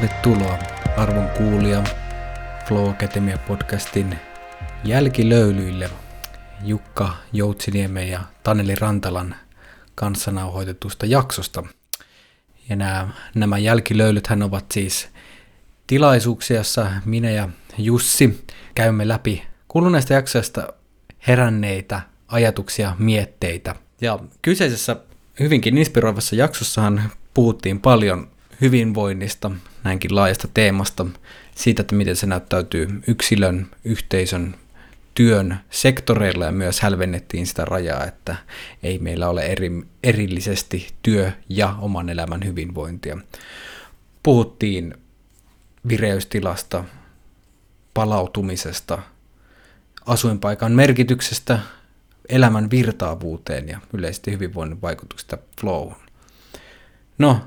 tervetuloa arvon kuulija Flow Academia podcastin jälkilöylyille Jukka Joutsiniemen ja Taneli Rantalan kanssa nauhoitetusta jaksosta. Ja nämä, nämä jälkilöylythän ovat siis tilaisuuksia, jossa minä ja Jussi käymme läpi kuluneesta jaksosta heränneitä ajatuksia, mietteitä. Ja kyseisessä hyvinkin inspiroivassa jaksossahan puhuttiin paljon hyvinvoinnista, näinkin laajasta teemasta, siitä, että miten se näyttäytyy yksilön, yhteisön, työn sektoreilla ja myös hälvennettiin sitä rajaa, että ei meillä ole eri, erillisesti työ ja oman elämän hyvinvointia. Puhuttiin vireystilasta, palautumisesta, asuinpaikan merkityksestä, elämän virtaavuuteen ja yleisesti hyvinvoinnin vaikutuksista flowhun. No,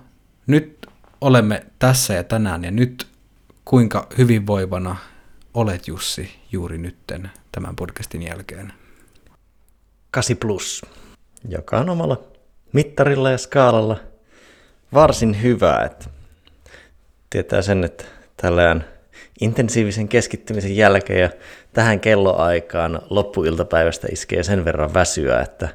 nyt olemme tässä ja tänään ja nyt kuinka hyvinvoivana olet Jussi juuri nytten tämän podcastin jälkeen? 8 plus, joka on omalla mittarilla ja skaalalla varsin hyvä. Että tietää sen, että tällään intensiivisen keskittymisen jälkeen ja tähän kelloaikaan loppuiltapäivästä iskee sen verran väsyä, että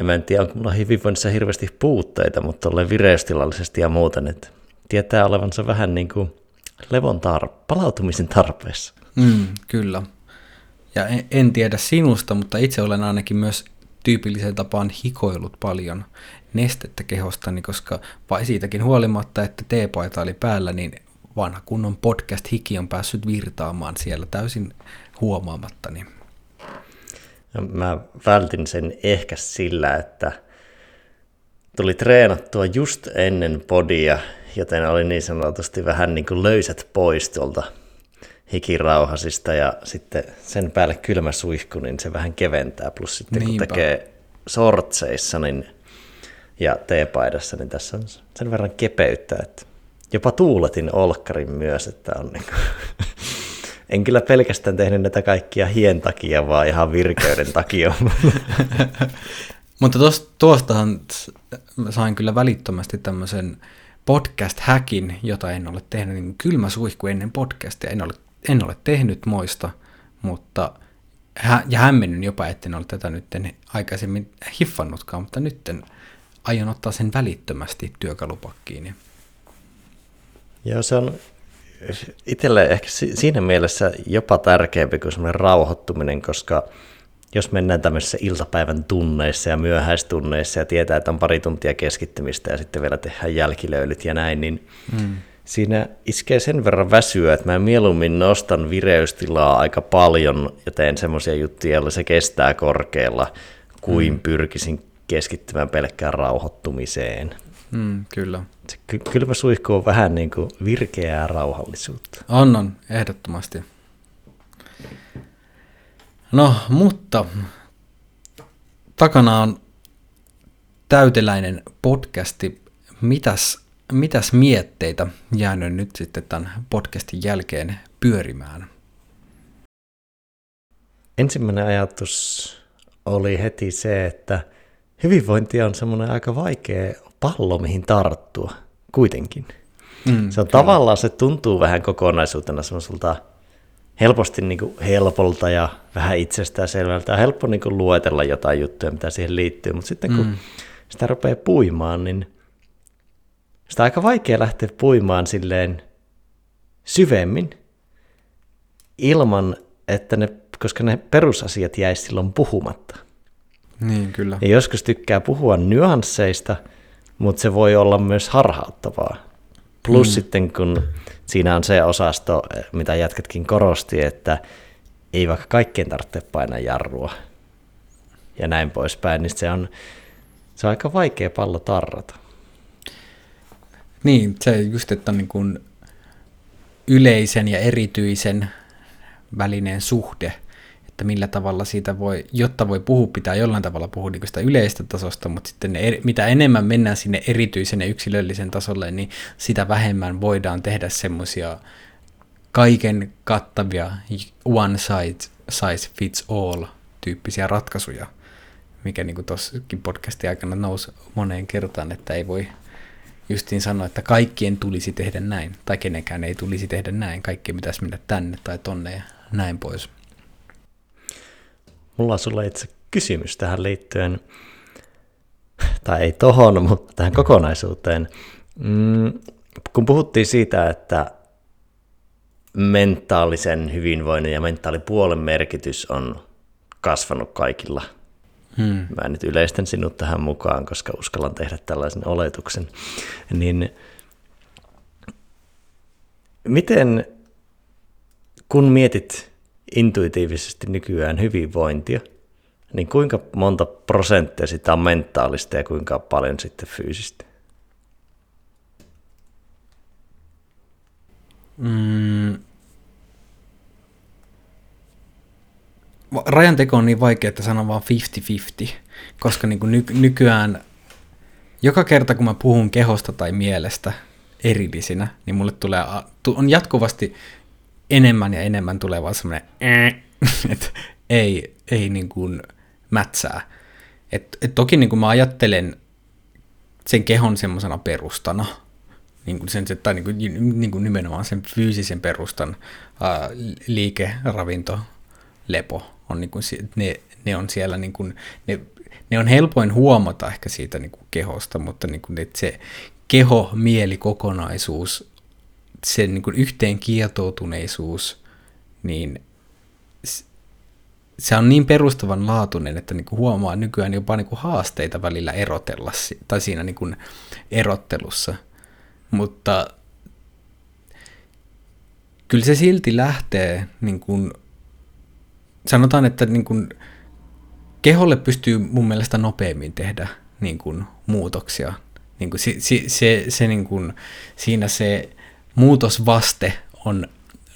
en tiedä, onko mulla hyvinvoinnissa hirveästi puutteita, mutta olen vireystilallisesti ja muuten, että tietää olevansa vähän niin kuin levon tar- palautumisen tarpeessa. Mm, kyllä. Ja en, en tiedä sinusta, mutta itse olen ainakin myös tyypilliseen tapaan hikoillut paljon nestettä kehostani, koska vai siitäkin huolimatta, että teepaita oli päällä, niin vanha kunnon podcast-hiki on päässyt virtaamaan siellä täysin huomaamattani. Mä vältin sen ehkä sillä, että tuli treenattua just ennen podia, joten oli niin sanotusti vähän niin kuin löysät pois tuolta hikirauhasista ja sitten sen päälle kylmä suihku, niin se vähän keventää. Plus sitten Niinpä. kun tekee sortseissa niin, ja teepaidassa, niin tässä on sen verran kepeyttä, että jopa tuuletin olkkarin myös, että on niin kuin en kyllä pelkästään tehnyt näitä kaikkia hien takia, vaan ihan virkeyden takia. Mutta tuostahan sain kyllä välittömästi tämmöisen podcast-häkin, jota en ole tehnyt, niin kylmä suihku ennen podcastia. En ole, en ole tehnyt moista, mutta ja hämmennyn jopa, etten ole tätä nyt aikaisemmin hiffannutkaan, mutta nyt aion ottaa sen välittömästi työkalupakkiin. Joo, se on itselle ehkä siinä mielessä jopa tärkeämpi kuin semmoinen rauhoittuminen, koska jos mennään tämmöisissä iltapäivän tunneissa ja myöhäistunneissa ja tietää, että on pari tuntia keskittymistä ja sitten vielä tehdään jälkilöylyt ja näin, niin mm. siinä iskee sen verran väsyä, että mä mieluummin nostan vireystilaa aika paljon ja teen semmoisia juttuja, joilla se kestää korkealla, kuin mm. pyrkisin keskittymään pelkkään rauhoittumiseen. Mm, kyllä. Se ky- kylmä suihku on vähän niin kuin virkeää rauhallisuutta. On, on, ehdottomasti. No, mutta takana on täyteläinen podcasti. Mitäs, mitäs mietteitä jäänyt nyt sitten tämän podcastin jälkeen pyörimään? Ensimmäinen ajatus oli heti se, että hyvinvointi on semmoinen aika vaikea pallo, mihin tarttua kuitenkin. Mm, se on kyllä. tavallaan, se tuntuu vähän kokonaisuutena semmoiselta helposti niin kuin helpolta ja vähän itsestäänselvältä ja helppo niin kuin luetella jotain juttuja, mitä siihen liittyy, mutta sitten kun mm. sitä rupeaa puimaan, niin sitä on aika vaikea lähteä puimaan silleen syvemmin ilman, että ne, koska ne perusasiat jäisi silloin puhumatta. Niin, kyllä. Ja joskus tykkää puhua nyansseista – mutta se voi olla myös harhauttavaa. Plus mm. sitten kun siinä on se osasto, mitä jätkätkin korosti, että ei vaikka kaikkien tarvitse painaa jarrua ja näin poispäin, niin se on, se on aika vaikea pallo tarrata. Niin, se just, että on niin kuin yleisen ja erityisen välinen suhde – että millä tavalla siitä voi, jotta voi puhua, pitää jollain tavalla puhua niin sitä yleistä tasosta, mutta sitten ne, mitä enemmän mennään sinne erityisen ja yksilöllisen tasolle, niin sitä vähemmän voidaan tehdä semmoisia kaiken kattavia one size, size fits all tyyppisiä ratkaisuja, mikä niin kuin tuossakin podcastin aikana nousi moneen kertaan, että ei voi justiin sanoa, että kaikkien tulisi tehdä näin, tai kenenkään ei tulisi tehdä näin, kaikki pitäisi mennä tänne tai tonne ja näin pois. Mulla on sulle itse kysymys tähän liittyen, tai ei tohon, mutta tähän kokonaisuuteen. Mm, kun puhuttiin siitä, että mentaalisen hyvinvoinnin ja mentaalipuolen merkitys on kasvanut kaikilla. Hmm. Mä nyt yleistän sinut tähän mukaan, koska uskallan tehdä tällaisen oletuksen. Niin miten, kun mietit intuitiivisesti nykyään hyvinvointia, niin kuinka monta prosenttia sitä on mentaalista ja kuinka paljon sitten fyysistä? Mm. Rajanteko on niin vaikea, että sanon vaan 50-50, koska niin kuin ny- nykyään joka kerta kun mä puhun kehosta tai mielestä erillisinä, niin mulle tulee, on jatkuvasti enemmän ja enemmän tulee vaan semmoinen, että ei, ei niin kuin mätsää. Et, et toki niin kuin mä ajattelen sen kehon semmoisena perustana, niin kuin sen, tai niin kuin, niin kuin nimenomaan sen fyysisen perustan ää, liike, ravinto, lepo, on niin kuin, ne, ne on siellä, niin kuin, ne, ne on helpoin huomata ehkä siitä niin kuin kehosta, mutta niin kuin, että se keho-mieli-kokonaisuus, sen niin kuin yhteen kietoutuneisuus, niin se on niin perustavanlaatuinen, että niin kuin huomaa nykyään jopa niin kuin haasteita välillä erotella, tai siinä niin kuin erottelussa – mutta kyllä se silti lähtee, niin kuin, sanotaan, että niin kuin, keholle pystyy mun mielestä nopeammin tehdä niin kuin, muutoksia. Niin kuin, se, se, se, se, niin kuin, siinä se muutosvaste on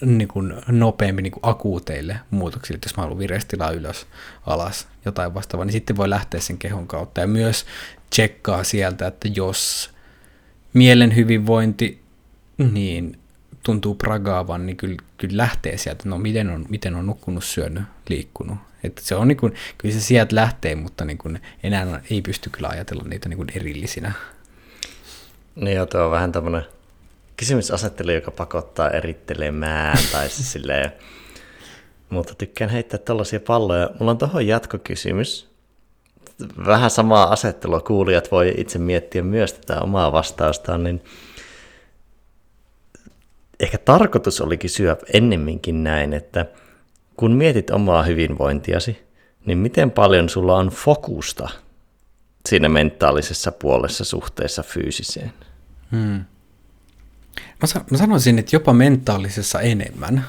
niin kuin, nopeammin niin kuin akuuteille muutoksille, jos mä haluan vireystilaa ylös, alas, jotain vastaavaa, niin sitten voi lähteä sen kehon kautta. Ja myös tsekkaa sieltä, että jos mielen hyvinvointi niin tuntuu pragaavan, niin kyllä, kyllä lähtee sieltä, no miten on, miten on nukkunut, syönyt, liikkunut. Että se on niin kuin, kyllä se sieltä lähtee, mutta niin kuin enää ei pysty kyllä ajatella niitä niin kuin erillisinä. Niin joo, tuo on vähän tämmöinen kysymysasettelu, joka pakottaa erittelemään, tai siis silleen, mutta tykkään heittää tällaisia palloja. Mulla on tuohon jatkokysymys, vähän samaa asettelua kuulijat voi itse miettiä myös tätä omaa vastaustaan, niin ehkä tarkoitus oli kysyä ennemminkin näin, että kun mietit omaa hyvinvointiasi, niin miten paljon sulla on fokusta siinä mentaalisessa puolessa suhteessa fyysiseen? Hmm. Mä, mä sanoisin, että jopa mentaalisessa enemmän.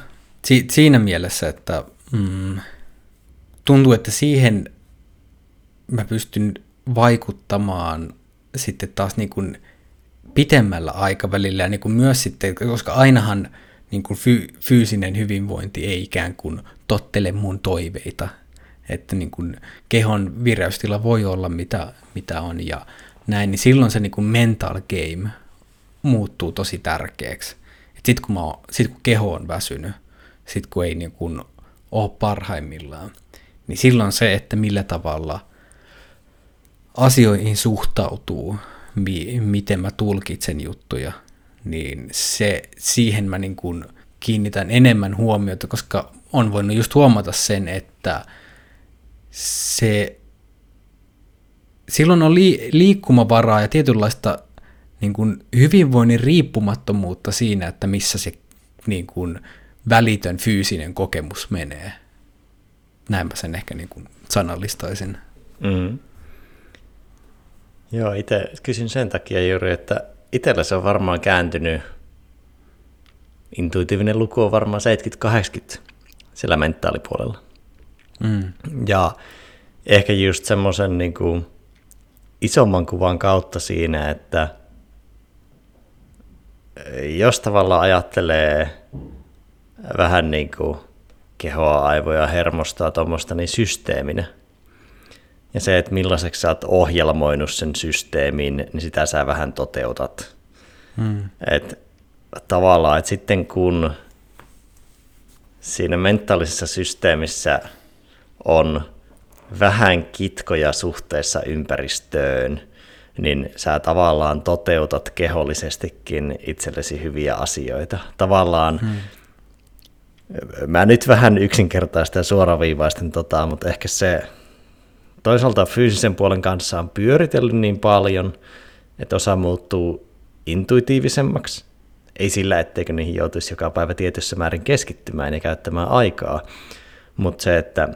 Si- siinä mielessä, että mm, tuntuu, että siihen mä pystyn vaikuttamaan sitten taas niin kuin pitemmällä aikavälillä ja niin kuin myös sitten, koska ainahan niin kuin fy- fyysinen hyvinvointi ei ikään kuin tottele mun toiveita, että niin kuin kehon vireystila voi olla mitä, mitä on ja näin, niin silloin se niin kuin mental game muuttuu tosi tärkeäksi. Sitten kun, sit kun keho on väsynyt, sitten kun ei niin kuin ole parhaimmillaan, niin silloin se, että millä tavalla – asioihin suhtautuu, mi- miten mä tulkitsen juttuja, niin se, siihen mä niin kuin kiinnitän enemmän huomiota, koska on voinut just huomata sen, että se silloin on li- liikkumavaraa ja tietynlaista niin kuin hyvinvoinnin riippumattomuutta siinä, että missä se niin kuin välitön fyysinen kokemus menee. Näin mä sen ehkä niin kuin sanallistaisin. Mm. Joo, itse kysyn sen takia juuri, että itsellä se on varmaan kääntynyt, intuitiivinen luku on varmaan 70-80 sillä mentaalipuolella. Mm. Ja ehkä just semmoisen niin kuin isomman kuvan kautta siinä, että jos tavallaan ajattelee vähän niin kuin kehoa, aivoja, hermostoa tuommoista niin systeeminä, ja se, että millaiseksi sä oot ohjelmoinut sen systeemin, niin sitä sä vähän toteutat. Hmm. Et tavallaan, että sitten kun siinä mentaalisessa systeemissä on vähän kitkoja suhteessa ympäristöön, niin sä tavallaan toteutat kehollisestikin itsellesi hyviä asioita. Tavallaan, hmm. mä nyt vähän yksinkertaista ja suoraviivaisten, tota, mutta ehkä se toisaalta fyysisen puolen kanssa on pyöritellyt niin paljon, että osa muuttuu intuitiivisemmaksi. Ei sillä, etteikö niihin joutuisi joka päivä tietyssä määrin keskittymään ja käyttämään aikaa, mutta se, että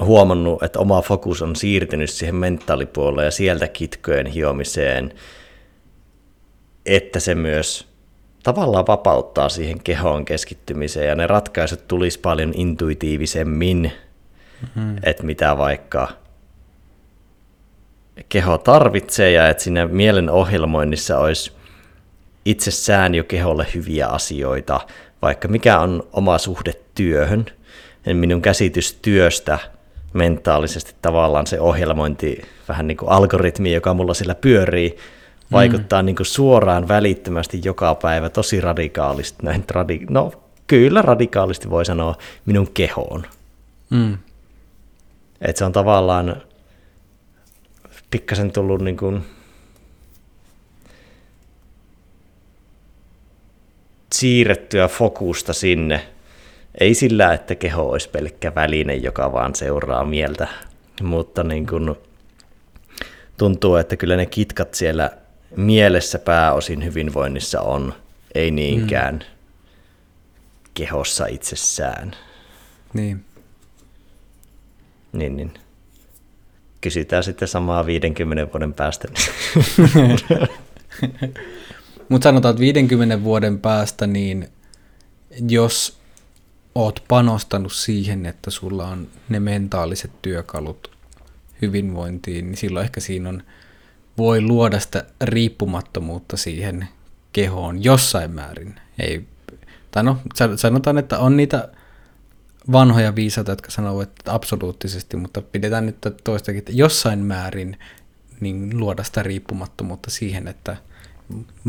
huomannut, että oma fokus on siirtynyt siihen mentaalipuolelle ja sieltä kitkojen hiomiseen, että se myös tavallaan vapauttaa siihen kehoon keskittymiseen ja ne ratkaisut tulisi paljon intuitiivisemmin, mm-hmm. että mitä vaikka keho tarvitsee ja että siinä mielen ohjelmoinnissa olisi itsessään jo keholle hyviä asioita, vaikka mikä on oma suhde työhön. Minun käsitys työstä mentaalisesti tavallaan se ohjelmointi, vähän niin kuin algoritmi, joka mulla sillä pyörii, vaikuttaa mm. niin kuin suoraan välittömästi joka päivä tosi radikaalisti, näin radi- no kyllä radikaalisti voi sanoa minun kehoon. Mm. Et se on tavallaan pikkasen tullut niin kuin siirrettyä fokusta sinne. Ei sillä, että keho olisi pelkkä väline, joka vaan seuraa mieltä, mutta niin kuin tuntuu, että kyllä ne kitkat siellä mielessä pääosin hyvinvoinnissa on, ei niinkään mm. kehossa itsessään. Niin. Niin, niin. Kysytään sitten samaa 50 vuoden päästä. Mutta sanotaan, että 50 vuoden päästä, niin jos oot panostanut siihen, että sulla on ne mentaaliset työkalut hyvinvointiin, niin silloin ehkä siinä on, voi luoda sitä riippumattomuutta siihen kehoon jossain määrin. Ei, tai no, sanotaan, että on niitä vanhoja viisaita, jotka sanoo, että absoluuttisesti, mutta pidetään nyt toistakin, että jossain määrin niin luoda sitä riippumattomuutta siihen, että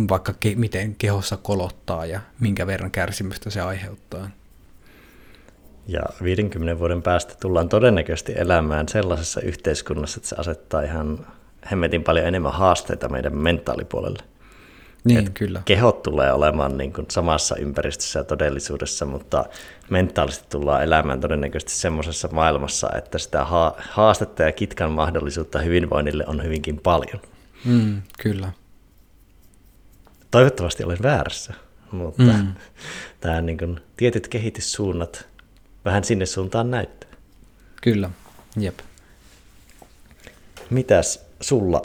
vaikka ke, miten kehossa kolottaa ja minkä verran kärsimystä se aiheuttaa. Ja 50 vuoden päästä tullaan todennäköisesti elämään sellaisessa yhteiskunnassa, että se asettaa ihan hemmetin paljon enemmän haasteita meidän mentaalipuolelle. Niin, Et kyllä. Kehot tulee olemaan niin kuin samassa ympäristössä ja todellisuudessa, mutta mentaalisesti tullaan elämään todennäköisesti semmoisessa maailmassa, että sitä haastetta ja kitkan mahdollisuutta hyvinvoinnille on hyvinkin paljon. Mm, kyllä. Toivottavasti olen väärässä, mutta mm. tämä niin kuin, tietyt kehityssuunnat vähän sinne suuntaan näyttää. Kyllä, jep. Mitäs sulla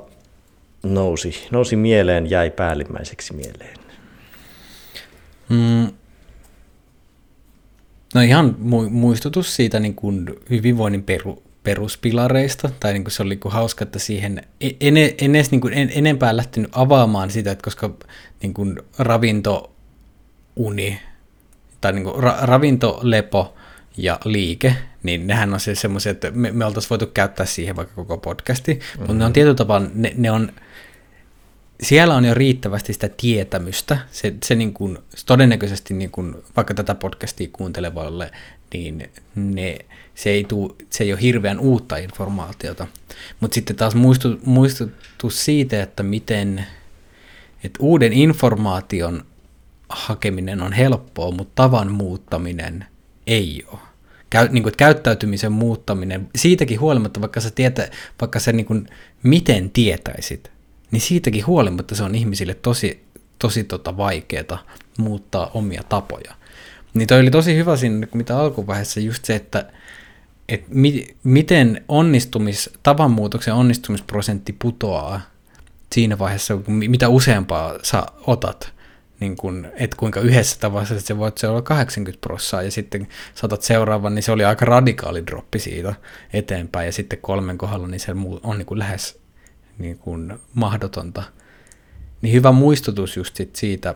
nousi, nousi mieleen, jäi päällimmäiseksi mieleen? Mm. No ihan muistutus siitä niin kuin hyvinvoinnin peru, peruspilareista, tai niin kuin se oli niin kuin hauska, että siihen e-, en, en edes niin kuin en, enempää lähtenyt avaamaan sitä, että koska niin kuin ravinto, uni, tai niin kuin ra, ravinto, lepo ja liike, niin nehän on siis semmoisia, että me, me oltaisiin voitu käyttää siihen vaikka koko podcasti, mm-hmm. mutta ne on tietyllä tapaa, ne, ne on, siellä on jo riittävästi sitä tietämystä. Se, se, niin kuin, se todennäköisesti niin kuin, vaikka tätä podcastia kuuntelevalle, niin ne, se, ei tuu, se ei ole hirveän uutta informaatiota. Mutta sitten taas muistu, muistutus siitä, että miten että uuden informaation hakeminen on helppoa, mutta tavan muuttaminen ei ole. Käy, niin kuin, käyttäytymisen muuttaminen, siitäkin huolimatta, vaikka sä, tietä, vaikka sä niin kuin, miten tietäisit, niin siitäkin huolimatta se on ihmisille tosi, tosi tota vaikeaa muuttaa omia tapoja. Niin toi oli tosi hyvä siinä, mitä alkuvaiheessa just se, että et mi, miten onnistumis, tavanmuutoksen onnistumisprosentti putoaa siinä vaiheessa, mitä useampaa sä otat, niin kun, et kuinka yhdessä tavassa se voit se olla 80 prossaa ja sitten saatat seuraavan, niin se oli aika radikaali droppi siitä eteenpäin ja sitten kolmen kohdalla niin se on niin kuin lähes niin kuin mahdotonta. Niin hyvä muistutus just sit siitä,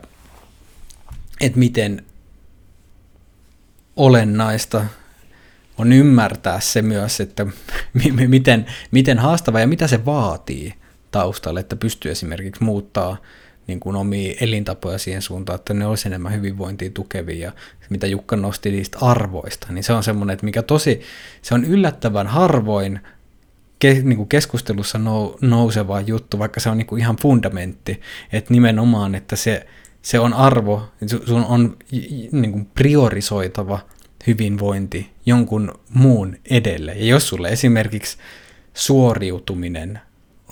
että miten olennaista on ymmärtää se myös, että miten, miten haastava ja mitä se vaatii taustalle, että pystyy esimerkiksi muuttaa niin kuin omia elintapoja siihen suuntaan, että ne olisi enemmän hyvinvointia tukevia. Ja mitä Jukka nosti niistä arvoista, niin se on semmoinen, että mikä tosi, se on yllättävän harvoin ke, niin kuin keskustelussa nou, nouseva juttu, vaikka se on niin kuin ihan fundamentti, että nimenomaan, että se, se on arvo, sun on niin kuin priorisoitava hyvinvointi jonkun muun edelle. Ja jos sulle esimerkiksi suoriutuminen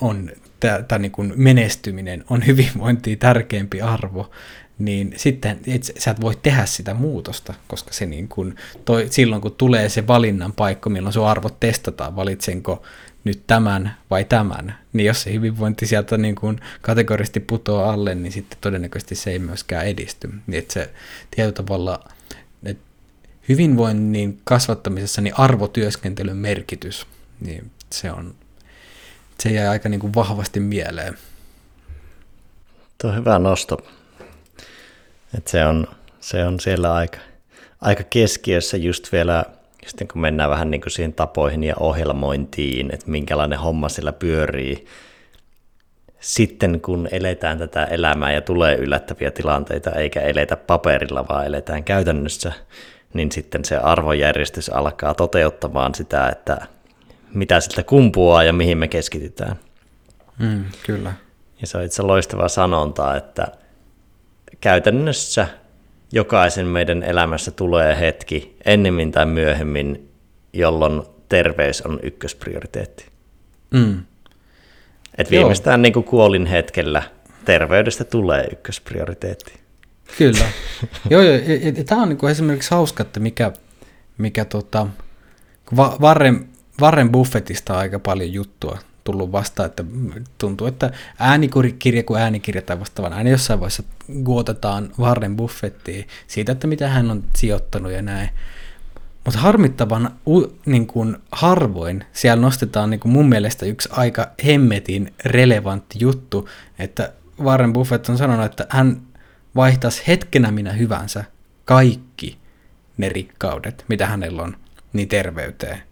on, tai niin menestyminen on hyvinvointia tärkeämpi arvo, niin sitten et, sä et voi tehdä sitä muutosta, koska se niin kuin, toi, silloin kun tulee se valinnan paikka, milloin sun arvot testataan, valitsenko nyt tämän vai tämän, niin jos se hyvinvointi sieltä niin kuin kategorisesti putoaa alle, niin sitten todennäköisesti se ei myöskään edisty. Niin että se tietyllä tavalla, että hyvinvoinnin kasvattamisessa niin arvotyöskentelyn merkitys, niin se on, se jää aika niin kuin vahvasti mieleen. Tuo on hyvä nosto. Et se, on, se on siellä aika, aika keskiössä just vielä, sitten kun mennään vähän niin kuin siihen tapoihin ja ohjelmointiin, että minkälainen homma siellä pyörii, sitten kun eletään tätä elämää ja tulee yllättäviä tilanteita, eikä eletä paperilla, vaan eletään käytännössä, niin sitten se arvojärjestys alkaa toteuttamaan sitä, että mitä siltä kumpuaa ja mihin me keskitytään. Mm, kyllä. Ja se on itse loistava sanonta, että käytännössä jokaisen meidän elämässä tulee hetki ennemmin tai myöhemmin, jolloin terveys on ykkösprioriteetti. Mm. Et viimeistään niin kuin kuolin hetkellä terveydestä tulee ykkösprioriteetti. Kyllä. joo, joo, tämä on niin kuin esimerkiksi hauska, että mikä, mikä tota, Warren, Warren Buffettista on aika paljon juttua tullut vasta, että tuntuu, että äänikirja kuin äänikirja tai vastaavan aina jossain vaiheessa guotetaan Warren Buffettiin siitä, että mitä hän on sijoittanut ja näin. Mutta harmittavan niin kuin harvoin siellä nostetaan niin kuin mun mielestä yksi aika hemmetin relevantti juttu, että Warren Buffett on sanonut, että hän vaihtaisi hetkenä minä hyvänsä kaikki ne rikkaudet, mitä hänellä on, niin terveyteen.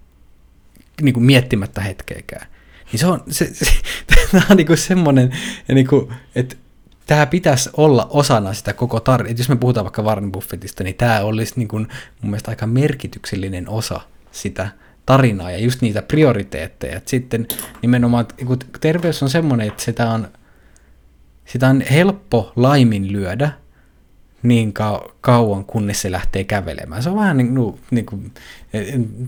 Niin kuin miettimättä hetkeäkään. Niin se on, se, se, tämä on niin semmoinen, niin kuin, että tämä pitäisi olla osana sitä koko tarinaa. Jos me puhutaan vaikka Warren Buffettista, niin tämä olisi niin kuin, mun mielestä aika merkityksellinen osa sitä tarinaa ja just niitä prioriteetteja. Et sitten nimenomaan, kun terveys on semmoinen, että sitä on, sitä on helppo laiminlyödä niin kau- kauan, kunnes se lähtee kävelemään. Se on vähän niin, kuin, niin kuin,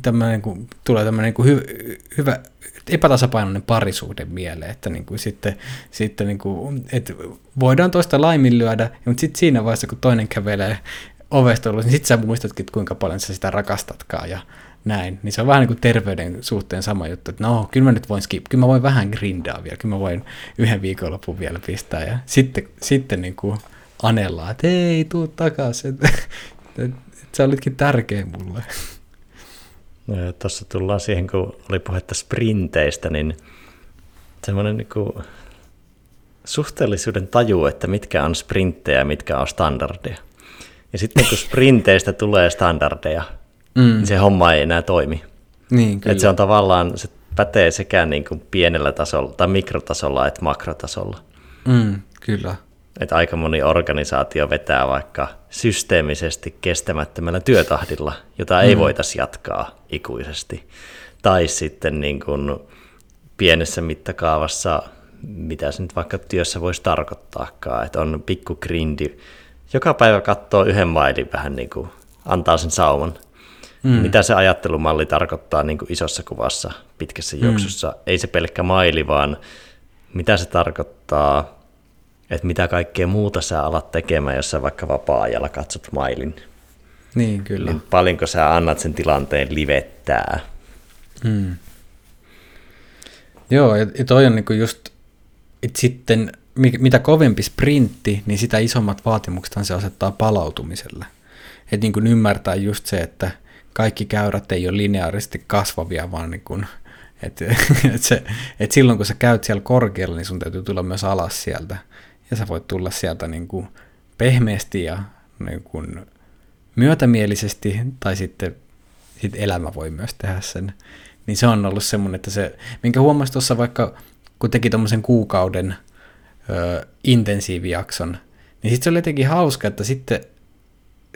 tämmöinen, kun tulee tämmöinen niin kuin hy- hyvä, epätasapainoinen parisuhde mieleen, että niin kuin sitten, sitten niin kuin, että voidaan toista laiminlyödä, mutta sitten siinä vaiheessa, kun toinen kävelee ovesta ulos, niin sitten sä muistatkin, kuinka paljon sä sitä rakastatkaan ja näin. Niin se on vähän niin kuin terveyden suhteen sama juttu, että no, kyllä mä nyt voin skip, kyllä mä voin vähän grindaa vielä, kyllä mä voin yhden viikonlopun vielä pistää ja sitten, sitten niin kuin anellaan, että ei, tuu takaisin, että, sä olitkin tärkeä mulle. No, Tuossa tullaan siihen, kun oli puhetta sprinteistä, niin semmoinen niin kuin suhteellisuuden taju, että mitkä on sprinttejä ja mitkä on standardeja. Ja sitten kun sprinteistä tulee standardeja, mm. niin se homma ei enää toimi. Niin, kyllä. Et se on tavallaan, se pätee sekä niin kuin pienellä tasolla tai mikrotasolla että makrotasolla. Mm, kyllä että aika moni organisaatio vetää vaikka systeemisesti kestämättömällä työtahdilla, jota ei mm. voitaisi jatkaa ikuisesti. Tai sitten niin kuin pienessä mittakaavassa, mitä se nyt vaikka työssä voisi tarkoittaakaan, että on pikku grindi, joka päivä katsoo yhden mailin vähän niin kuin antaa sen sauman. Mm. Mitä se ajattelumalli tarkoittaa niin kuin isossa kuvassa pitkässä juoksussa? Mm. Ei se pelkkä maili, vaan mitä se tarkoittaa että mitä kaikkea muuta sä alat tekemään, jos sä vaikka vapaa-ajalla katsot mailin. Niin, kyllä. Niin paljonko sä annat sen tilanteen livettää. Hmm. Joo, ja toi on niinku just, että sitten mitä kovempi sprintti, niin sitä isommat vaatimukset se asettaa palautumiselle. Että niin kuin ymmärtää just se, että kaikki käyrät ei ole lineaarisesti kasvavia, vaan niin kuin, että, se, että silloin kun sä käyt siellä korkealla, niin sun täytyy tulla myös alas sieltä ja sä voit tulla sieltä niin kuin pehmeästi ja niin kuin myötämielisesti, tai sitten sit elämä voi myös tehdä sen. Niin se on ollut semmoinen, että se, minkä huomasi tuossa vaikka, kun teki tuommoisen kuukauden ö, intensiivijakson, niin sitten se oli jotenkin hauska, että sitten,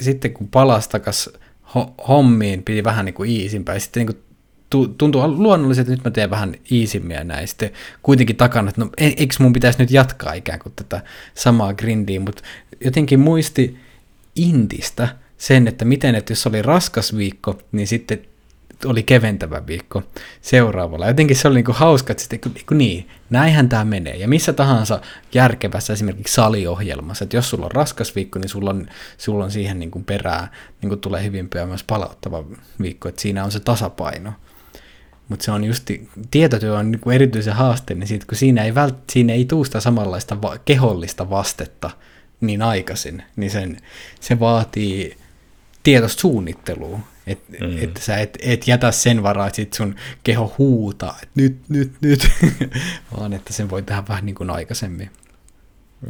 sitten kun palasi takas ho- hommiin, piti vähän niin kuin iisimpää, ja sitten niin kuin tuntuu luonnolliselta, että nyt mä teen vähän iisimmiä näistä. Kuitenkin takana, että no e, eikö mun pitäisi nyt jatkaa ikään kuin tätä samaa grindiä, mutta jotenkin muisti Intistä sen, että miten, että jos oli raskas viikko, niin sitten oli keventävä viikko seuraavalla. Jotenkin se oli niinku hauska, että sitten, niin, niin, näinhän tämä menee. Ja missä tahansa järkevässä esimerkiksi saliohjelmassa, että jos sulla on raskas viikko, niin sulla on, sulla on siihen niinku perää, niinku tulee hyvin pian myös palauttava viikko, että siinä on se tasapaino. Mutta se on just, tietotyö on niinku erityisen haasteellinen siitä, kun siinä ei, vält, siinä ei tuusta samanlaista va- kehollista vastetta niin aikaisin, niin sen, se vaatii tietoista suunnittelua et, mm. Että sä et, et jätä sen varaa, että sit sun keho huutaa, että nyt, nyt, nyt, vaan että sen voi tehdä vähän niin kuin aikaisemmin.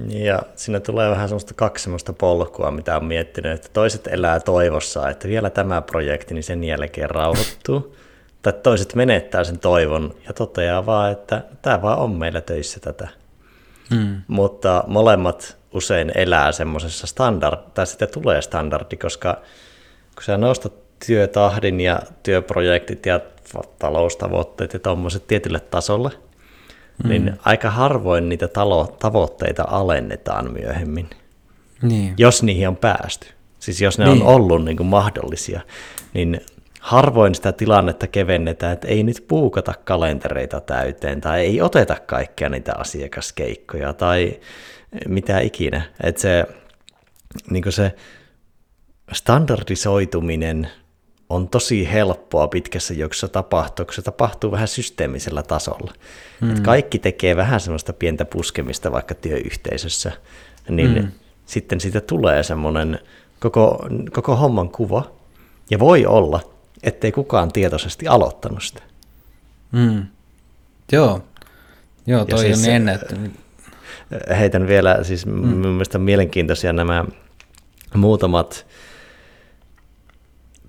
Ja siinä tulee vähän semmoista kaksi semmoista polkua, mitä on miettinyt, että toiset elää toivossa, että vielä tämä projekti, niin sen jälkeen rauhoittuu. Tai toiset menettää sen toivon ja toteaa vaan, että tämä vaan on meillä töissä tätä. Mm. Mutta molemmat usein elää semmoisessa standard, tai sitten tulee standardi, koska kun sä nostat työtahdin ja työprojektit ja taloustavoitteet ja tuommoiset tietylle tasolle, mm. niin aika harvoin niitä talo- tavoitteita alennetaan myöhemmin, niin. jos niihin on päästy. Siis jos ne niin. on ollut niin kuin mahdollisia, niin harvoin sitä tilannetta kevennetään, että ei nyt puukata kalentereita täyteen tai ei oteta kaikkia niitä asiakaskeikkoja tai mitä ikinä. Että se, niin se standardisoituminen on tosi helppoa pitkässä juoksussa tapahtua, kun se tapahtuu vähän systeemisellä tasolla. Mm. Et kaikki tekee vähän semmoista pientä puskemista vaikka työyhteisössä, niin mm. sitten siitä tulee semmoinen koko, koko homman kuva. Ja voi olla, ettei kukaan tietoisesti aloittanut sitä. Mm. Joo, Joo toi siis, on niin että... Heitän vielä, siis mm. mielestäni mielenkiintoisia nämä muutamat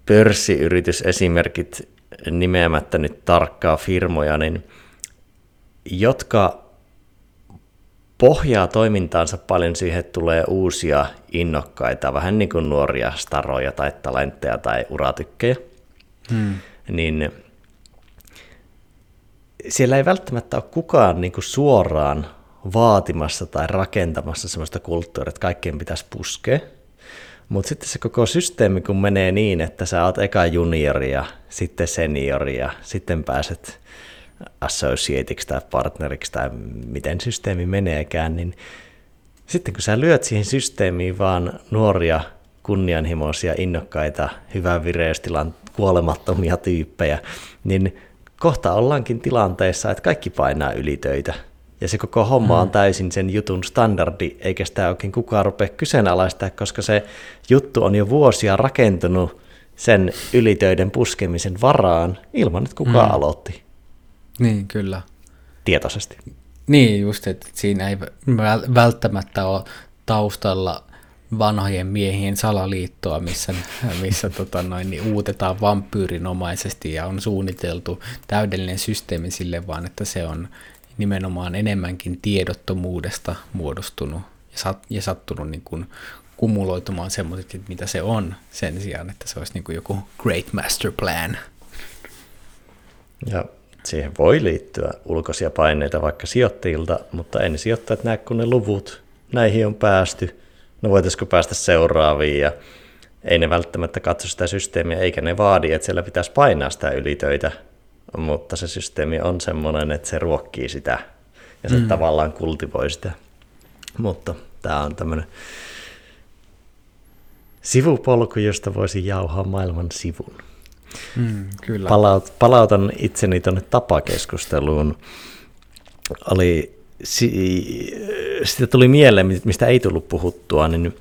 pörssiyritysesimerkit nimeämättä nyt tarkkaa firmoja, niin jotka pohjaa toimintaansa paljon siihen, että tulee uusia innokkaita, vähän niin kuin nuoria staroja tai talentteja tai uratykkejä, hmm. niin siellä ei välttämättä ole kukaan niin kuin suoraan vaatimassa tai rakentamassa sellaista kulttuuria, että kaikkien pitäisi puskea, mutta sitten se koko systeemi, kun menee niin, että sä oot eka juniori ja sitten seniori ja sitten pääset associateiksi tai partneriksi tai miten systeemi meneekään, niin sitten kun sä lyöt siihen systeemiin vaan nuoria, kunnianhimoisia, innokkaita, hyvän vireystilan kuolemattomia tyyppejä, niin kohta ollaankin tilanteessa, että kaikki painaa ylitöitä – ja se koko homma on mm. täysin sen jutun standardi, eikä sitä oikein kukaan rupea kyseenalaistaa, koska se juttu on jo vuosia rakentunut sen ylitöiden puskemisen varaan ilman, että kukaan mm. aloitti. Niin, kyllä. Tietoisesti. Niin, just, että siinä ei välttämättä ole taustalla vanhojen miehien salaliittoa, missä, missä tota noin, niin uutetaan vampyyrinomaisesti ja on suunniteltu täydellinen systeemi sille, vaan että se on nimenomaan enemmänkin tiedottomuudesta muodostunut ja, sat, ja sattunut niin kuin kumuloitumaan semmoiset, mitä se on, sen sijaan, että se olisi niin kuin joku great master plan. Ja siihen voi liittyä ulkoisia paineita vaikka sijoittajilta, mutta en sijoittajat näe kun ne luvut. Näihin on päästy. No voitaisiko päästä seuraaviin ja ei ne välttämättä katso sitä systeemiä, eikä ne vaadi, että siellä pitäisi painaa sitä ylitöitä mutta se systeemi on semmoinen, että se ruokkii sitä ja se mm. tavallaan kultivoi sitä. Mutta tämä on tämmöinen sivupolku, josta voisi jauhaa maailman sivun. Mm, kyllä. Palaut, palautan itseni tuonne tapakeskusteluun. Oli, si, sitä tuli mieleen, mistä ei tullut puhuttua, niin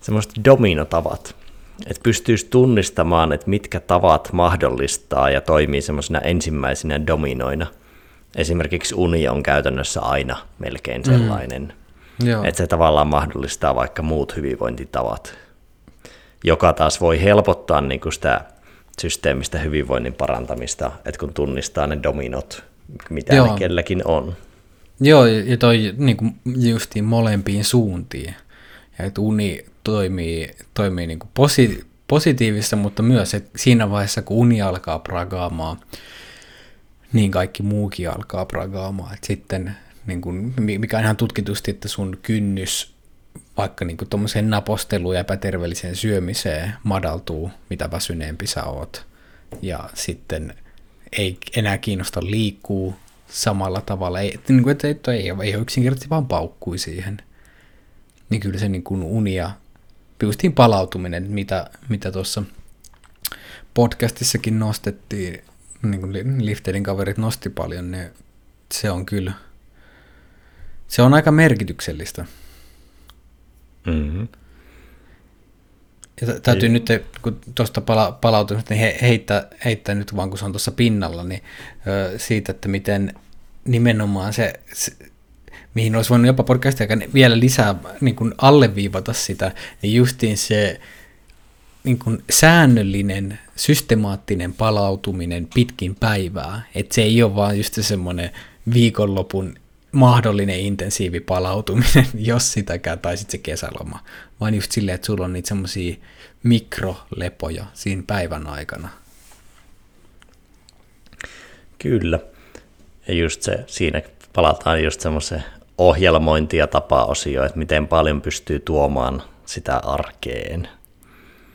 semmoiset dominotavat että pystyisi tunnistamaan, että mitkä tavat mahdollistaa ja toimii semmoisena ensimmäisenä dominoina. Esimerkiksi uni on käytännössä aina melkein mm. sellainen, mm. että se tavallaan mahdollistaa vaikka muut hyvinvointitavat, joka taas voi helpottaa niin kuin sitä systeemistä hyvinvoinnin parantamista, että kun tunnistaa ne dominot, mitä Joo. ne kelläkin on. Joo, ja toi niin kuin justiin molempiin suuntiin. Ja että uni toimii, toimii niin kuin posi, positiivista, mutta myös että siinä vaiheessa, kun uni alkaa pragaamaan, niin kaikki muukin alkaa pragaamaan. Et sitten, niin kun, mikä on ihan tutkitusti, että sun kynnys vaikka niin tuommoiseen naposteluun ja epäterveelliseen syömiseen madaltuu, mitä väsyneempi sä oot. Ja sitten ei enää kiinnosta liikkuu samalla tavalla. Ei, niin kuin, että, että ei, ei yksinkertaisesti vaan paukkui siihen. Niin kyllä se niin kuin uni ja justiin palautuminen, mitä, mitä tuossa podcastissakin nostettiin, niin kuin Lifterin kaverit nosti paljon, niin se on kyllä, se on aika merkityksellistä. Mm-hmm. Ja täytyy Ei. nyt, kun tuosta pala- palautumista, niin he, heittää, heittää nyt vaan, kun se on tuossa pinnalla, niin ö, siitä, että miten nimenomaan se, se mihin olisi voinut jopa podcastia vielä lisää niin kuin alleviivata sitä, niin justiin se niin kuin säännöllinen, systemaattinen palautuminen pitkin päivää, että se ei ole vaan just semmoinen viikonlopun mahdollinen intensiivi palautuminen, jos sitäkään, tai sitten se kesäloma, vaan just silleen, että sulla on niitä semmoisia mikrolepoja siinä päivän aikana. Kyllä. Ja just se, siinä palataan just semmoiseen ohjelmointi- ja tapa-osio, että miten paljon pystyy tuomaan sitä arkeen.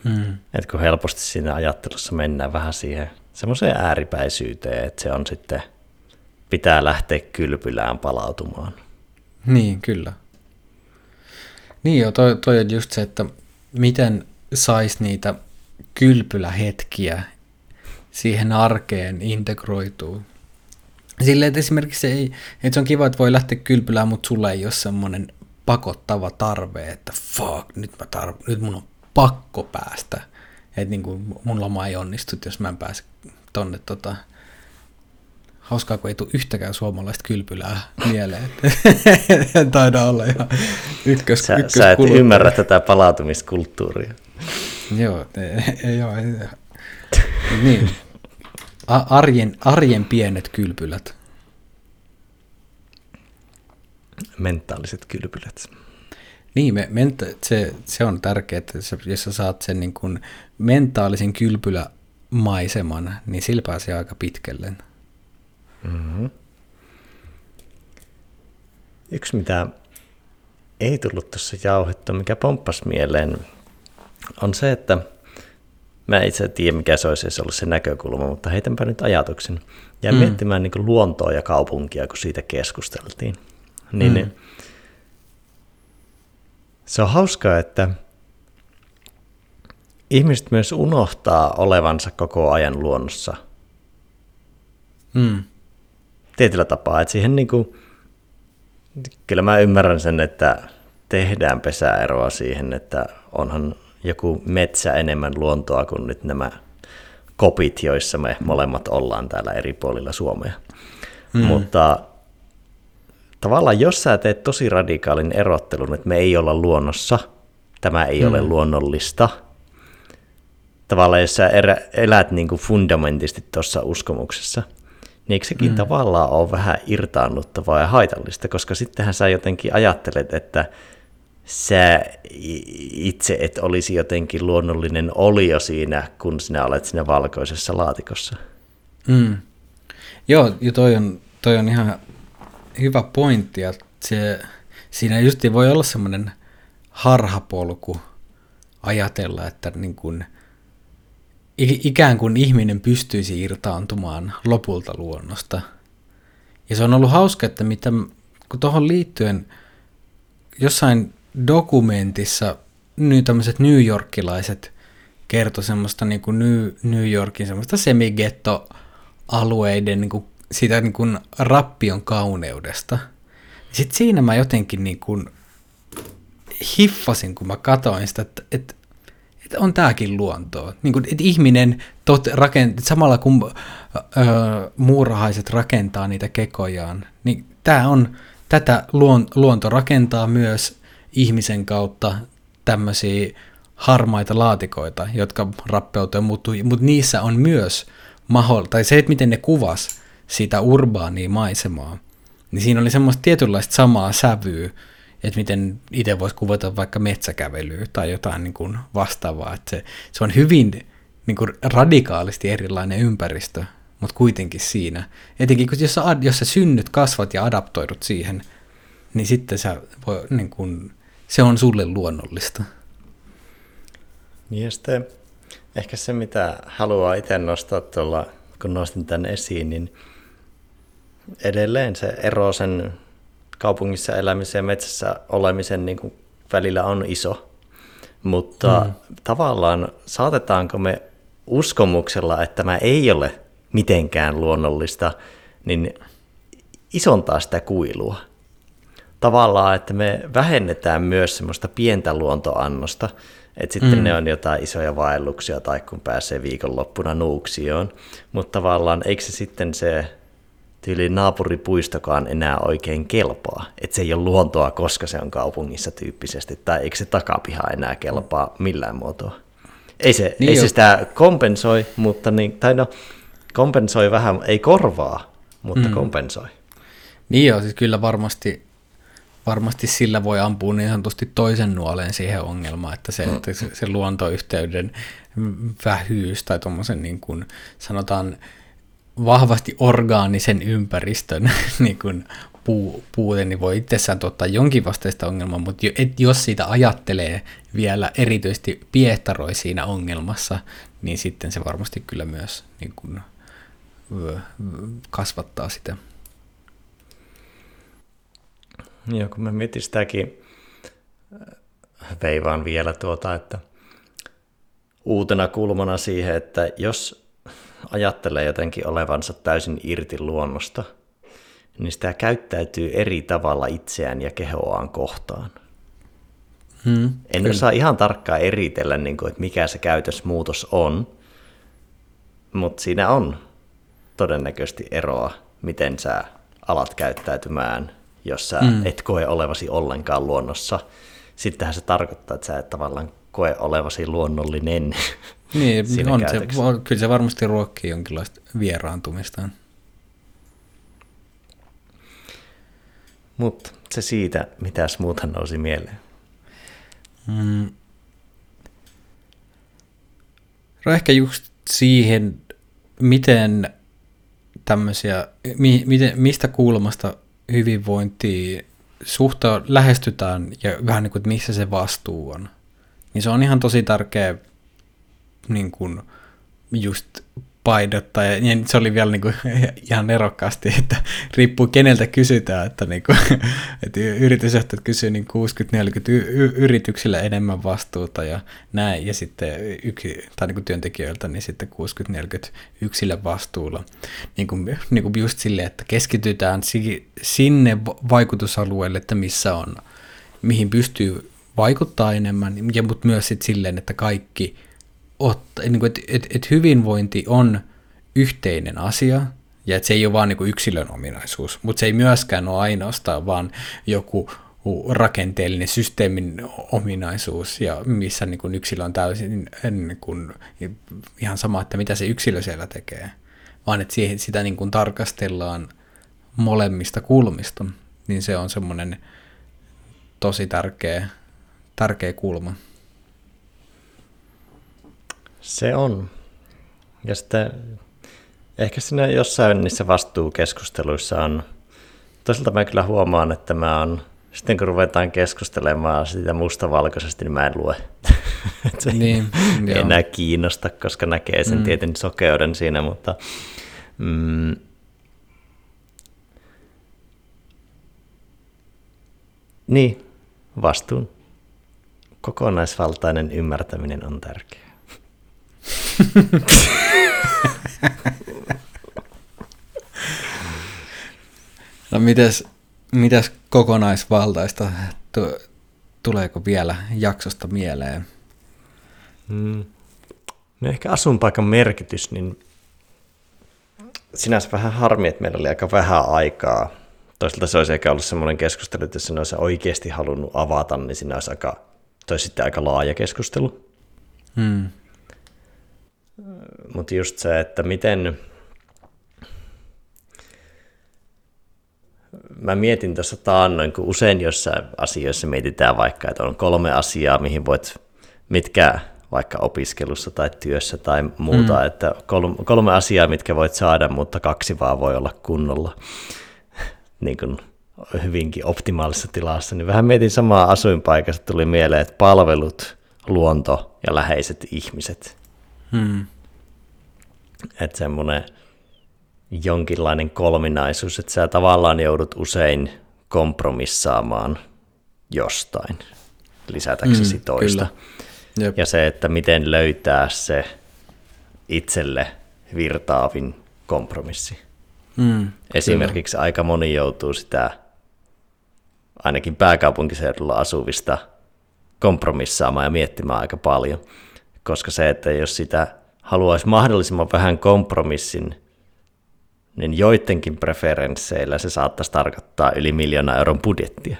Mm. Että kun helposti siinä ajattelussa mennään vähän siihen semmoiseen ääripäisyyteen, että se on sitten, pitää lähteä kylpylään palautumaan. Niin, kyllä. Niin joo, toi, toi on just se, että miten saisi niitä kylpylähetkiä siihen arkeen integroituu. Silleen, että esimerkiksi ei, että se on kiva, että voi lähteä kylpylään, mutta sulla ei ole semmoinen pakottava tarve, että fuck, nyt, mä tarv- nyt mun on pakko päästä. Että niin mun loma ei onnistu, jos mä en pääse tonne tota, hauskaa, kun ei tule yhtäkään suomalaista kylpylää mieleen. Taida olla ihan ykkös, sä, sä et ymmärrä tätä palautumiskulttuuria. joo, joo. niin. Arjen, arjen pienet kylpylät. Mentaaliset kylpylät. Niin, me, menta, se, se on tärkeää, että jos sä saat sen niin kuin mentaalisen kylpylämaiseman, niin sillä pääsee aika pitkälle. Mm-hmm. Yksi, mitä ei tullut tuossa jauhettua, mikä pomppasi mieleen, on se, että Mä itse tiedä, mikä se olisi ollut se näkökulma, mutta heitänpä nyt ajatuksen. Ja mm. miettimään niin luontoa ja kaupunkia, kun siitä keskusteltiin. Niin mm. se on hauskaa, että ihmiset myös unohtaa olevansa koko ajan luonnossa. Mm. Tietyllä tapaa, että siihen niin kuin, kyllä mä ymmärrän sen, että tehdään pesäeroa siihen, että onhan joku metsä enemmän luontoa kuin nyt nämä kopit, joissa me molemmat ollaan täällä eri puolilla Suomea. Mm. Mutta tavallaan jos sä teet tosi radikaalin erottelun, että me ei olla luonnossa, tämä ei mm. ole luonnollista, tavallaan jos sä elät niin kuin fundamentisti tuossa uskomuksessa, niin eikö sekin mm. tavallaan ole vähän irtaannuttavaa ja haitallista, koska sittenhän sä jotenkin ajattelet, että sä itse et olisi jotenkin luonnollinen olio siinä, kun sinä olet siinä valkoisessa laatikossa. Mm. Joo, ja toi on, toi on ihan hyvä pointti, että se, siinä just voi olla semmoinen harhapolku ajatella, että niin kuin, ikään kuin ihminen pystyisi irtaantumaan lopulta luonnosta. Ja se on ollut hauska, että mitä, kun tuohon liittyen jossain dokumentissa nyt tämmöiset New Yorkilaiset kertoi semmoista niin kuin New, New Yorkin semmoista semigetto-alueiden niin kuin, siitä niin kuin rappion kauneudesta. Sitten siinä mä jotenkin niin kuin hiffasin, kun mä katoin sitä, että, että, että on tääkin luontoa. Niin kuin, että ihminen tot, rakent, samalla kun ö, muurahaiset rakentaa niitä kekojaan, niin tämä on, tätä luon, luonto rakentaa myös ihmisen kautta tämmöisiä harmaita laatikoita, jotka rappeutuu ja muuttuu, mutta niissä on myös mahdollista, tai se, että miten ne kuvas sitä urbaania maisemaa, niin siinä oli semmoista tietynlaista samaa sävyä, että miten itse voisi kuvata vaikka metsäkävelyä tai jotain niin kuin vastaavaa, että se, se on hyvin niin kuin radikaalisti erilainen ympäristö, mutta kuitenkin siinä. Etenkin kun jos sä, jos sä synnyt, kasvat ja adaptoidut siihen, niin sitten sä voi, niin kun, se on sulle luonnollista. Niin ja sitten ehkä se, mitä haluaa itse nostaa tuolla, kun nostin tämän esiin, niin edelleen se ero sen kaupungissa elämisen ja metsässä olemisen niin kuin välillä on iso. Mutta mm. tavallaan saatetaanko me uskomuksella, että tämä ei ole mitenkään luonnollista, niin isontaa sitä kuilua. Tavallaan, että me vähennetään myös semmoista pientä luontoannosta, että sitten mm. ne on jotain isoja vaelluksia tai kun pääsee viikonloppuna Nuuksioon, mutta tavallaan eikö se sitten se tyyli naapuripuistokaan enää oikein kelpaa, että se ei ole luontoa, koska se on kaupungissa tyyppisesti, tai eikö se takapiha enää kelpaa millään muotoa. Ei se, niin ei se sitä kompensoi, mutta niin, tai no, kompensoi vähän, ei korvaa, mutta mm. kompensoi. Niin joo, siis kyllä varmasti, varmasti sillä voi ampua niin sanotusti toisen nuoleen siihen ongelmaan, että se, mm. että se, se luontoyhteyden vähyys tai tuommoisen niin kuin sanotaan vahvasti orgaanisen ympäristön niin kuin puu, puute, niin voi itsessään tuottaa jonkin vastaista ongelmaa, mutta et, jos siitä ajattelee vielä erityisesti piehtaroi siinä ongelmassa, niin sitten se varmasti kyllä myös niin kuin, kasvattaa sitä. Joo, kun mä mietin sitäkin, veivaan vielä tuota, että uutena kulmana siihen, että jos ajattelee jotenkin olevansa täysin irti luonnosta, niin sitä käyttäytyy eri tavalla itseään ja kehoaan kohtaan. Hmm, en kyllä. osaa ihan tarkkaan eritellä, niin kuin, että mikä se käytösmuutos on, mutta siinä on todennäköisesti eroa, miten sä alat käyttäytymään, jos sä hmm. et koe olevasi ollenkaan luonnossa. Sittenhän se tarkoittaa, että sä et tavallaan koe olevasi luonnollinen. Niin, on se, kyllä se varmasti ruokkii jonkinlaista vieraantumista. Mutta se siitä, mitäs muuta nousi mieleen. Mm. No ehkä just siihen, miten tämmöisiä, mi, miten, mistä kulmasta hyvinvointia suhta lähestytään ja vähän niin kuin, että missä se vastuu on. Niin se on ihan tosi tärkeä niin kuin, just paidottaa, ja niin se oli vielä niin kuin, ihan erokkaasti, että riippuu keneltä kysytään, että, niin kuin, että yritysjohtajat kysyy niin 60-40 yrityksillä enemmän vastuuta ja näin, ja sitten yksi, tai niin kuin työntekijöiltä niin sitten 60-40 yksilön vastuulla. Niin kuin, niin kuin just silleen, että keskitytään sinne vaikutusalueelle, että missä on, mihin pystyy vaikuttaa enemmän, ja, mutta myös sitten silleen, että kaikki – ottaa, niin että, että hyvinvointi on yhteinen asia, ja että se ei ole vain niin yksilön ominaisuus, mutta se ei myöskään ole ainoastaan vaan joku rakenteellinen systeemin ominaisuus, ja missä niin kuin yksilö on täysin niin kuin, ihan sama, että mitä se yksilö siellä tekee, vaan että siihen, sitä niin kuin tarkastellaan molemmista kulmista, niin se on semmoinen tosi tärkeä, tärkeä kulma. Se on. Ja sitten ehkä siinä jossain niissä vastuukeskusteluissa on, toisaalta mä kyllä huomaan, että mä on, sitten kun ruvetaan keskustelemaan sitä mustavalkoisesti, niin mä en lue. se niin, ei enää kiinnosta, koska näkee sen mm. tietyn sokeuden siinä, mutta mm, niin, vastuun kokonaisvaltainen ymmärtäminen on tärkeää. No mites, mites kokonaisvaltaista, tuleeko vielä jaksosta mieleen? Mm. No ehkä asunpaikan merkitys, niin sinänsä vähän harmi, että meillä oli aika vähän aikaa. Toisaalta se olisi ehkä ollut semmoinen keskustelu, että jos sen olisi oikeasti halunnut avata, niin siinä olisi aika, toi sitten aika laaja keskustelu. Hmm. Mutta just se, että miten... Mä mietin tuossa taannoin, kun usein jossain asioissa mietitään vaikka, että on kolme asiaa, mihin voit, mitkä vaikka opiskelussa tai työssä tai muuta, mm. että kolme, kolme asiaa, mitkä voit saada, mutta kaksi vaan voi olla kunnolla niin kuin hyvinkin optimaalisessa tilassa, niin vähän mietin samaa asuinpaikasta, tuli mieleen, että palvelut, luonto ja läheiset ihmiset. Hmm. Että semmoinen jonkinlainen kolminaisuus, että sä tavallaan joudut usein kompromissaamaan jostain lisätäksesi mm, toista. Jep. Ja se, että miten löytää se itselle virtaavin kompromissi. Mm, Esimerkiksi kyllä. aika moni joutuu sitä ainakin pääkaupunkiseudulla asuvista kompromissaamaan ja miettimään aika paljon, koska se, että jos sitä haluaisi mahdollisimman vähän kompromissin, niin joidenkin preferensseillä se saattaisi tarkoittaa yli miljoona euron budjettia.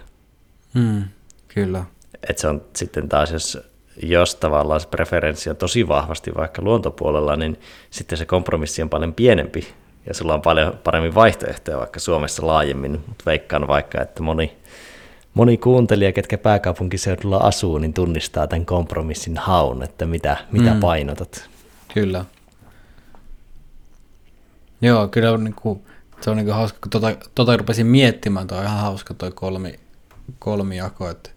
Mm, kyllä. Et se on sitten taas, jos, jos tavallaan se preferenssi on tosi vahvasti vaikka luontopuolella, niin sitten se kompromissi on paljon pienempi ja sulla on paljon paremmin vaihtoehtoja vaikka Suomessa laajemmin, mutta veikkaan vaikka, että moni, moni kuuntelija, ketkä pääkaupunkiseudulla asuu, niin tunnistaa tämän kompromissin haun, että mitä, mitä mm. painotat. Kyllä. Joo, kyllä on niin kuin, se on niin kuin hauska, kun tota, tota rupesin miettimään, toi on ihan hauska toi kolmi, kolmijako, että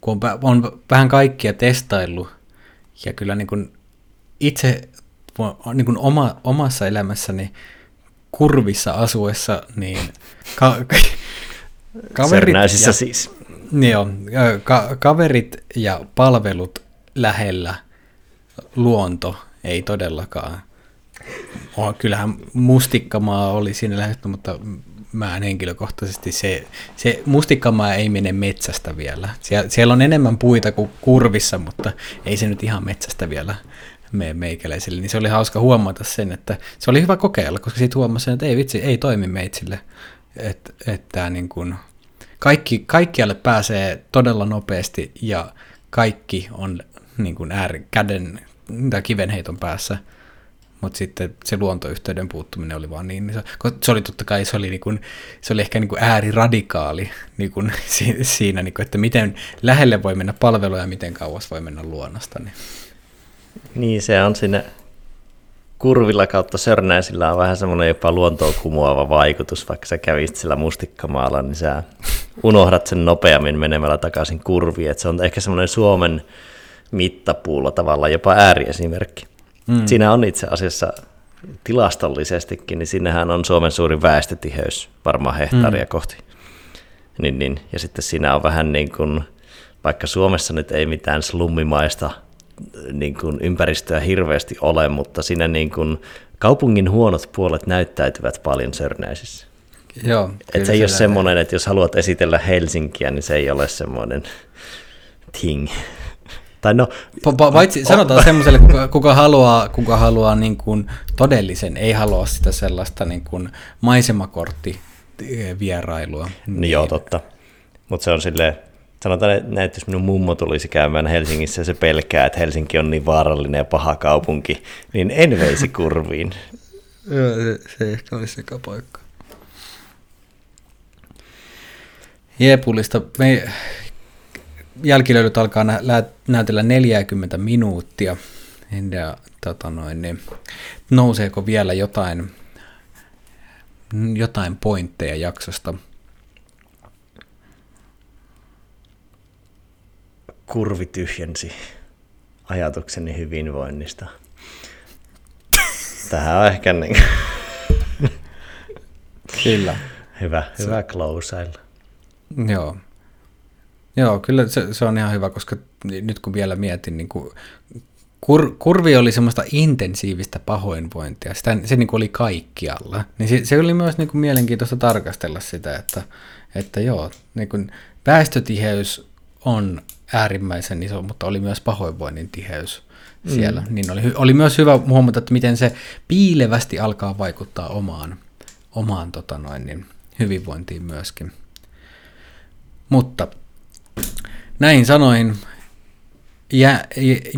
kun on, on vähän kaikkia testaillut ja kyllä niin kuin itse niin kuin oma, omassa elämässäni kurvissa asuessa, niin ka- kaverit ja, siis. Joo, ka- kaverit ja palvelut lähellä, luonto ei todellakaan. Oh, kyllähän mustikkamaa oli siinä lähetty, mutta mä en henkilökohtaisesti, se, se mustikkamaa ei mene metsästä vielä. Sie- siellä on enemmän puita kuin kurvissa, mutta ei se nyt ihan metsästä vielä me meikäläisille, niin se oli hauska huomata sen, että se oli hyvä kokeilla, koska siitä huomasi, että ei vitsi, ei toimi meitsille. Että, että niin kuin, kaikki, kaikkialle pääsee todella nopeasti ja kaikki on niin kuin ääri, käden tai kivenheiton päässä, mutta sitten se luontoyhteyden puuttuminen oli vaan niin, niin se, oli totta kai, se oli, niin kuin, se oli ehkä niin kuin ääriradikaali niin kuin siinä, niin kuin, että miten lähelle voi mennä palveluja ja miten kauas voi mennä luonnosta. Niin. Niin, se on sinne kurvilla kautta Sörnäisillä on vähän semmoinen jopa luontoon kumoava vaikutus, vaikka sä kävisit sillä mustikkamaalla, niin sä unohdat sen nopeammin menemällä takaisin kurviin, että se on ehkä semmoinen Suomen mittapuulla tavallaan jopa ääriesimerkki. Mm. Siinä on itse asiassa tilastollisestikin, niin sinnehän on Suomen suurin väestötiheys varmaan hehtaaria mm. kohti. Niin, niin. Ja sitten siinä on vähän niin kuin, vaikka Suomessa nyt ei mitään slummimaista niin kuin ympäristöä hirveästi ole, mutta siinä niin kuin kaupungin huonot puolet näyttäytyvät paljon Sörnäisissä. Joo, Et se ei ole semmoinen, että jos haluat esitellä Helsinkiä, niin se ei ole semmoinen thing. Tai no, Paitsi sanotaan semmoiselle, kuka, kuka haluaa, kuka haluaa niin kuin todellisen, ei halua sitä sellaista niin kuin maisemakortti vierailua. Niin joo, totta. Mutta se on silleen, sanotaan, että jos minun mummo tulisi käymään Helsingissä ja se pelkää, että Helsinki on niin vaarallinen ja paha kaupunki, niin en veisi kurviin. Joo, se, se ehkä olisi sekä paikka. Jeepulista. Me jälkilöilyt alkaa nä- näytellä 40 minuuttia. Ja, tota noin, niin, nouseeko vielä jotain, jotain pointteja jaksosta? kurvi tyhjensi ajatukseni hyvinvoinnista. Tähän on ehkä niin Kyllä. hyvä, hyvä closeilla. Joo. Joo, kyllä se, se on ihan hyvä, koska nyt kun vielä mietin, niin kuin, kur, kurvi oli semmoista intensiivistä pahoinvointia, sitä, se niin kuin oli kaikkialla. Niin se, se oli myös niin kuin mielenkiintoista tarkastella sitä, että, että joo, niin kuin väestötiheys on äärimmäisen iso, mutta oli myös pahoinvoinnin tiheys siellä. Mm. Niin oli, oli myös hyvä huomata, että miten se piilevästi alkaa vaikuttaa omaan, omaan tota noin, niin hyvinvointiin myöskin. Mutta näin sanoin, jä,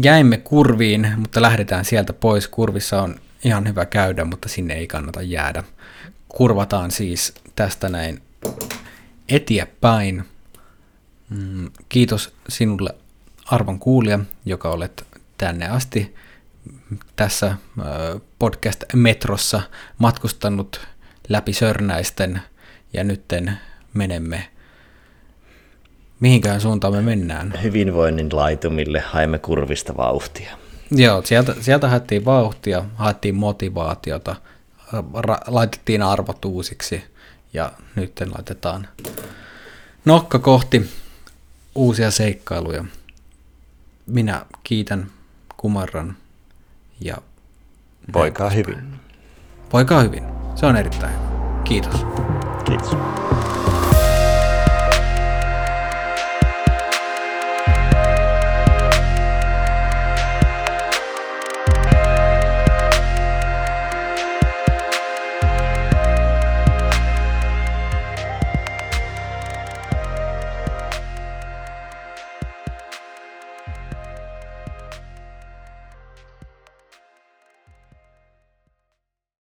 jäimme kurviin, mutta lähdetään sieltä pois. Kurvissa on ihan hyvä käydä, mutta sinne ei kannata jäädä. Kurvataan siis tästä näin eteenpäin. Mm, kiitos sinulle arvon kuulija, joka olet tänne asti tässä podcast-metrossa matkustanut läpi Sörnäisten ja nytten menemme mihinkään suuntaan me mennään. Hyvinvoinnin laitumille haemme kurvista vauhtia. Joo, sieltä, sieltä haettiin vauhtia, haettiin motivaatiota, ra- laitettiin arvot uusiksi ja nyt laitetaan nokka kohti uusia seikkailuja. Minä kiitän, kumarran ja... Voikaa hyvin. Voikaa hyvin. Se on erittäin hyvä. Kiitos. Kiitos.